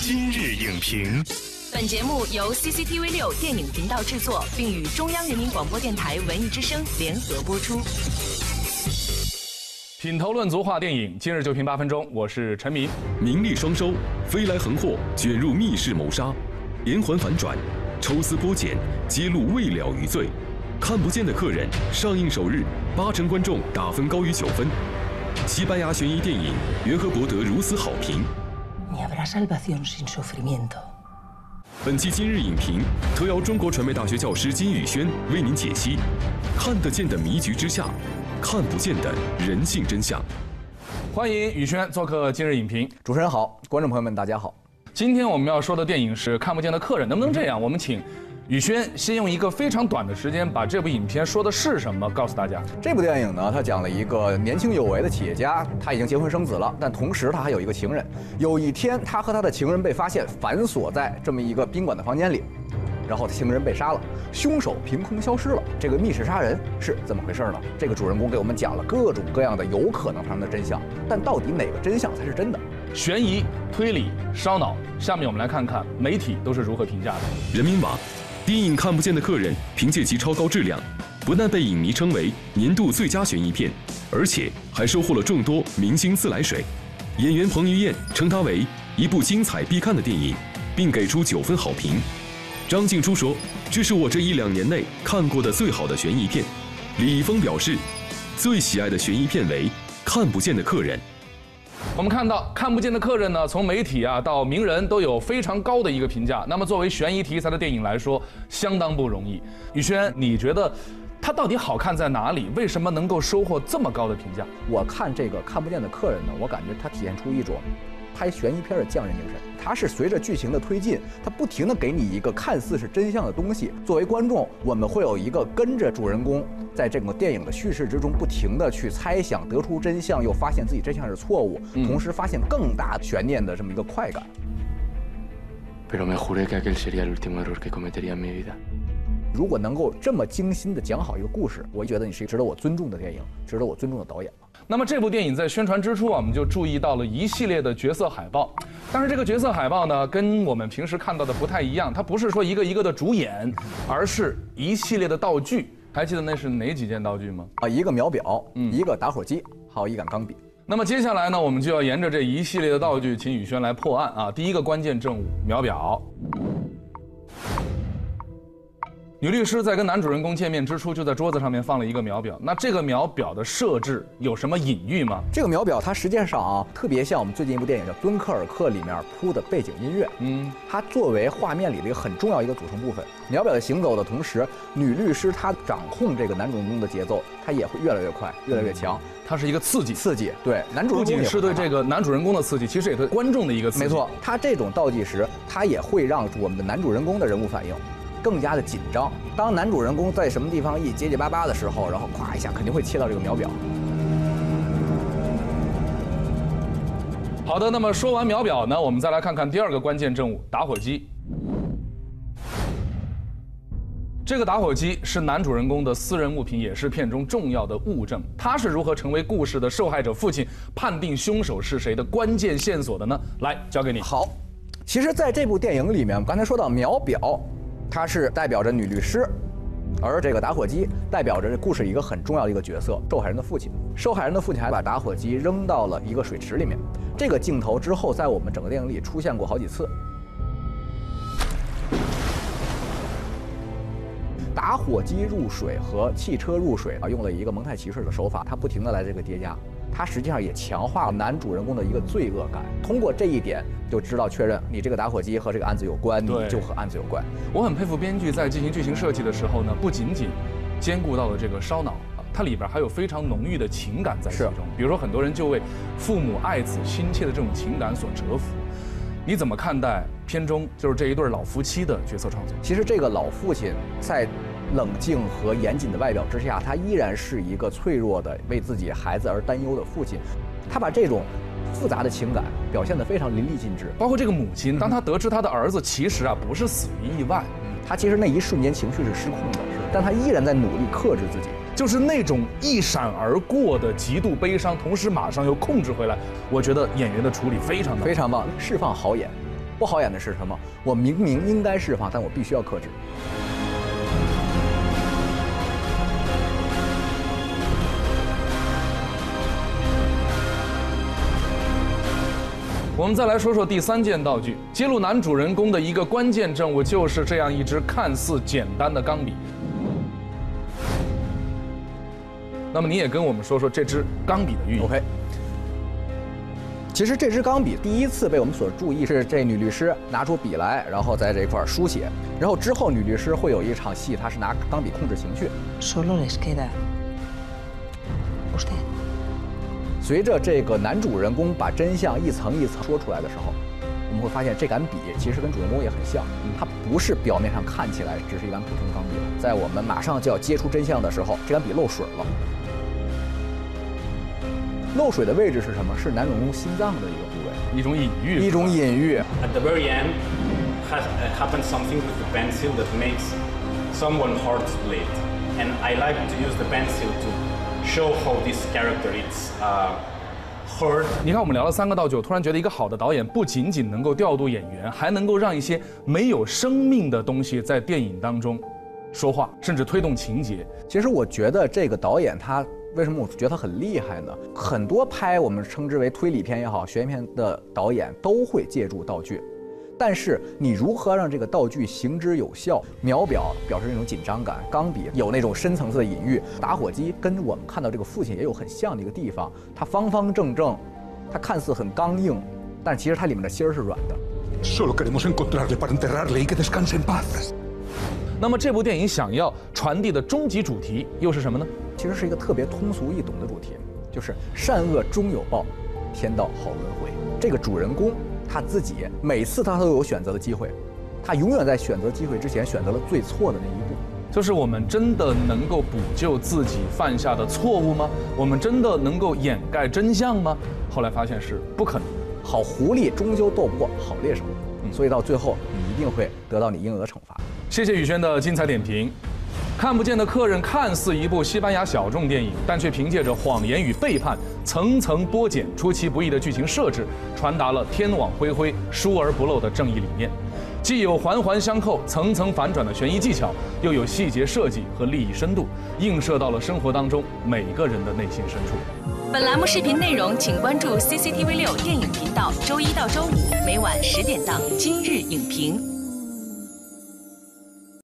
今日影评，本节目由 CCTV 六电影频道制作，并与中央人民广播电台文艺之声联合播出。品头论足话电影，今日就评八分钟。我是陈明。名利双收，飞来横祸，卷入密室谋杀，连环反转，抽丝剥茧，揭露未了余罪。看不见的客人上映首日，八成观众打分高于九分。西班牙悬疑电影缘何博得如此好评？Ni habrá salvación sin sufrimiento. 本期今日影评特邀中国传媒大学教师金宇轩为您解析：看得见的迷局之下，看不见的人性真相。欢迎宇轩做客今日影评。主持人好，观众朋友们大家好。今天我们要说的电影是《看不见的客人》，能不能这样？我们请宇轩先用一个非常短的时间把这部影片说的是什么告诉大家。这部电影呢，它讲了一个年轻有为的企业家，他已经结婚生子了，但同时他还有一个情人。有一天，他和他的情人被发现反锁在这么一个宾馆的房间里，然后情人被杀了，凶手凭空消失了。这个密室杀人是怎么回事呢？这个主人公给我们讲了各种各样的有可能发生的真相，但到底哪个真相才是真的？悬疑、推理、烧脑。下面我们来看看媒体都是如何评价的。人民网，电影《看不见的客人》凭借其超高质量，不但被影迷称为年度最佳悬疑片，而且还收获了众多明星自来水。演员彭于晏称它为一部精彩必看的电影，并给出九分好评。张静初说：“这是我这一两年内看过的最好的悬疑片。”李易峰表示，最喜爱的悬疑片为《看不见的客人》。我们看到看不见的客人呢，从媒体啊到名人都有非常高的一个评价。那么作为悬疑题材的电影来说，相当不容易。宇轩，你觉得它到底好看在哪里？为什么能够收获这么高的评价？我看这个看不见的客人呢，我感觉它体现出一种拍悬疑片的匠人精神。它是随着剧情的推进，它不停的给你一个看似是真相的东西。作为观众，我们会有一个跟着主人公在这个电影的叙事之中，不停的去猜想，得出真相，又发现自己真相是错误，同时发现更大悬念的这么一个快感。Pero me juré que aquel sería el último error que cometería en mi vida. 如果能够这么精心的讲好一个故事，我觉得你是一个值得我尊重的电影，值得我尊重的导演了。那么这部电影在宣传之初啊，我们就注意到了一系列的角色海报。但是这个角色海报呢，跟我们平时看到的不太一样，它不是说一个一个的主演，而是一系列的道具。还记得那是哪几件道具吗？啊，一个秒表，一个打火机，还有一杆钢笔。那么接下来呢，我们就要沿着这一系列的道具，请宇轩来破案啊。第一个关键证物秒表。女律师在跟男主人公见面之初，就在桌子上面放了一个秒表。那这个秒表的设置有什么隐喻吗？这个秒表它实际上啊，特别像我们最近一部电影叫《敦刻尔克》里面铺的背景音乐。嗯，它作为画面里的一个很重要一个组成部分。秒表的行走的同时，女律师她掌控这个男主人公的节奏，她也会越来越快，越来越强。它是一个刺激，刺激。对，男主人公不仅是对这个男主人公的刺激，其实也对观众的一个刺激。没错，他这种倒计时，它也会让我们的男主人公的人物反应更加的紧张。当男主人公在什么地方一结结巴巴的时候，然后咵一下肯定会切到这个秒表。好的，那么说完秒表呢，我们再来看看第二个关键证物——打火机。这个打火机是男主人公的私人物品，也是片中重要的物证。他是如何成为故事的受害者父亲判定凶手是谁的关键线索的呢？来，交给你。好，其实在这部电影里面，我们刚才说到秒表，它是代表着女律师，而这个打火机代表着这故事一个很重要的一个角色——受害人的父亲。受害人的父亲还把打火机扔到了一个水池里面。这个镜头之后，在我们整个电影里出现过好几次。打火机入水和汽车入水啊，用了一个蒙太奇式的手法，它不停的来这个叠加，它实际上也强化了男主人公的一个罪恶感。通过这一点，就知道确认你这个打火机和这个案子有关，你就和案子有关。我很佩服编剧在进行剧情设计的时候呢，不仅仅兼顾到了这个烧脑，它里边还有非常浓郁的情感在其是中。比如说，很多人就为父母爱子心切的这种情感所折服。你怎么看待片中就是这一对老夫妻的角色创作？其实这个老父亲在冷静和严谨的外表之下，他依然是一个脆弱的、为自己孩子而担忧的父亲。他把这种复杂的情感表现得非常淋漓尽致。包括这个母亲，当他得知他的儿子其实啊不是死于意外，他其实那一瞬间情绪是失控的，但他依然在努力克制自己。就是那种一闪而过的极度悲伤，同时马上又控制回来。我觉得演员的处理非常的非常棒，释放好演，不好演的是什么？我明明应该释放，但我必须要克制。我们再来说说第三件道具，揭露男主人公的一个关键证物，就是这样一支看似简单的钢笔。那么你也跟我们说说这支钢笔的寓意。OK。其实这支钢笔第一次被我们所注意是这女律师拿出笔来，然后在这块儿书写，然后之后女律师会有一场戏，她是拿钢笔控制情绪。Solo les queda usted. 随着这个男主人公把真相一层一层说出来的时候，我们会发现这杆笔其实跟主人公也很像，它不是表面上看起来只是一杆普通钢笔了，在我们马上就要揭出真相的时候，这杆笔漏水了。漏水的位置是什么？是男主人公心脏的一个部位，一种隐喻，一种隐喻。At the very end, has, uh, happens something with the pencil that makes someone heart split. And I like to use the pencil to show how this character is uh heard 你看，我们聊了三个道具，我突然觉得一个好的导演不仅仅能够调度演员，还能够让一些没有生命的东西在电影当中说话，甚至推动情节。其实我觉得这个导演他为什么我觉得他很厉害呢？很多拍我们称之为推理片也好、悬疑片的导演都会借助道具，但是你如何让这个道具行之有效？秒表表示那种紧张感，钢笔有那种深层次的隐喻，打火机跟我们看到这个父亲也有很像的一个地方，它方方正正，它看似很刚硬，但其实它里面的心儿是软的。那么这部电影想要传递的终极主题又是什么呢？其实是一个特别通俗易懂的主题，就是善恶终有报，天道好轮回。这个主人公他自己每次他都有选择的机会，他永远在选择机会之前选择了最错的那一步。就是我们真的能够补救自己犯下的错误吗？我们真的能够掩盖真相吗？后来发现是不可能的。好狐狸终究斗不过好猎手，所以到最后你一定会得到你应有的惩罚。谢谢宇轩的精彩点评。看不见的客人看似一部西班牙小众电影，但却凭借着谎言与背叛层层剥茧、出其不意的剧情设置，传达了天网恢恢、疏而不漏的正义理念。既有环环相扣、层层反转的悬疑技巧，又有细节设计和利益深度，映射到了生活当中每个人的内心深处。本栏目视频内容，请关注 CCTV 六电影频道，周一到周五每晚十点档《今日影评》。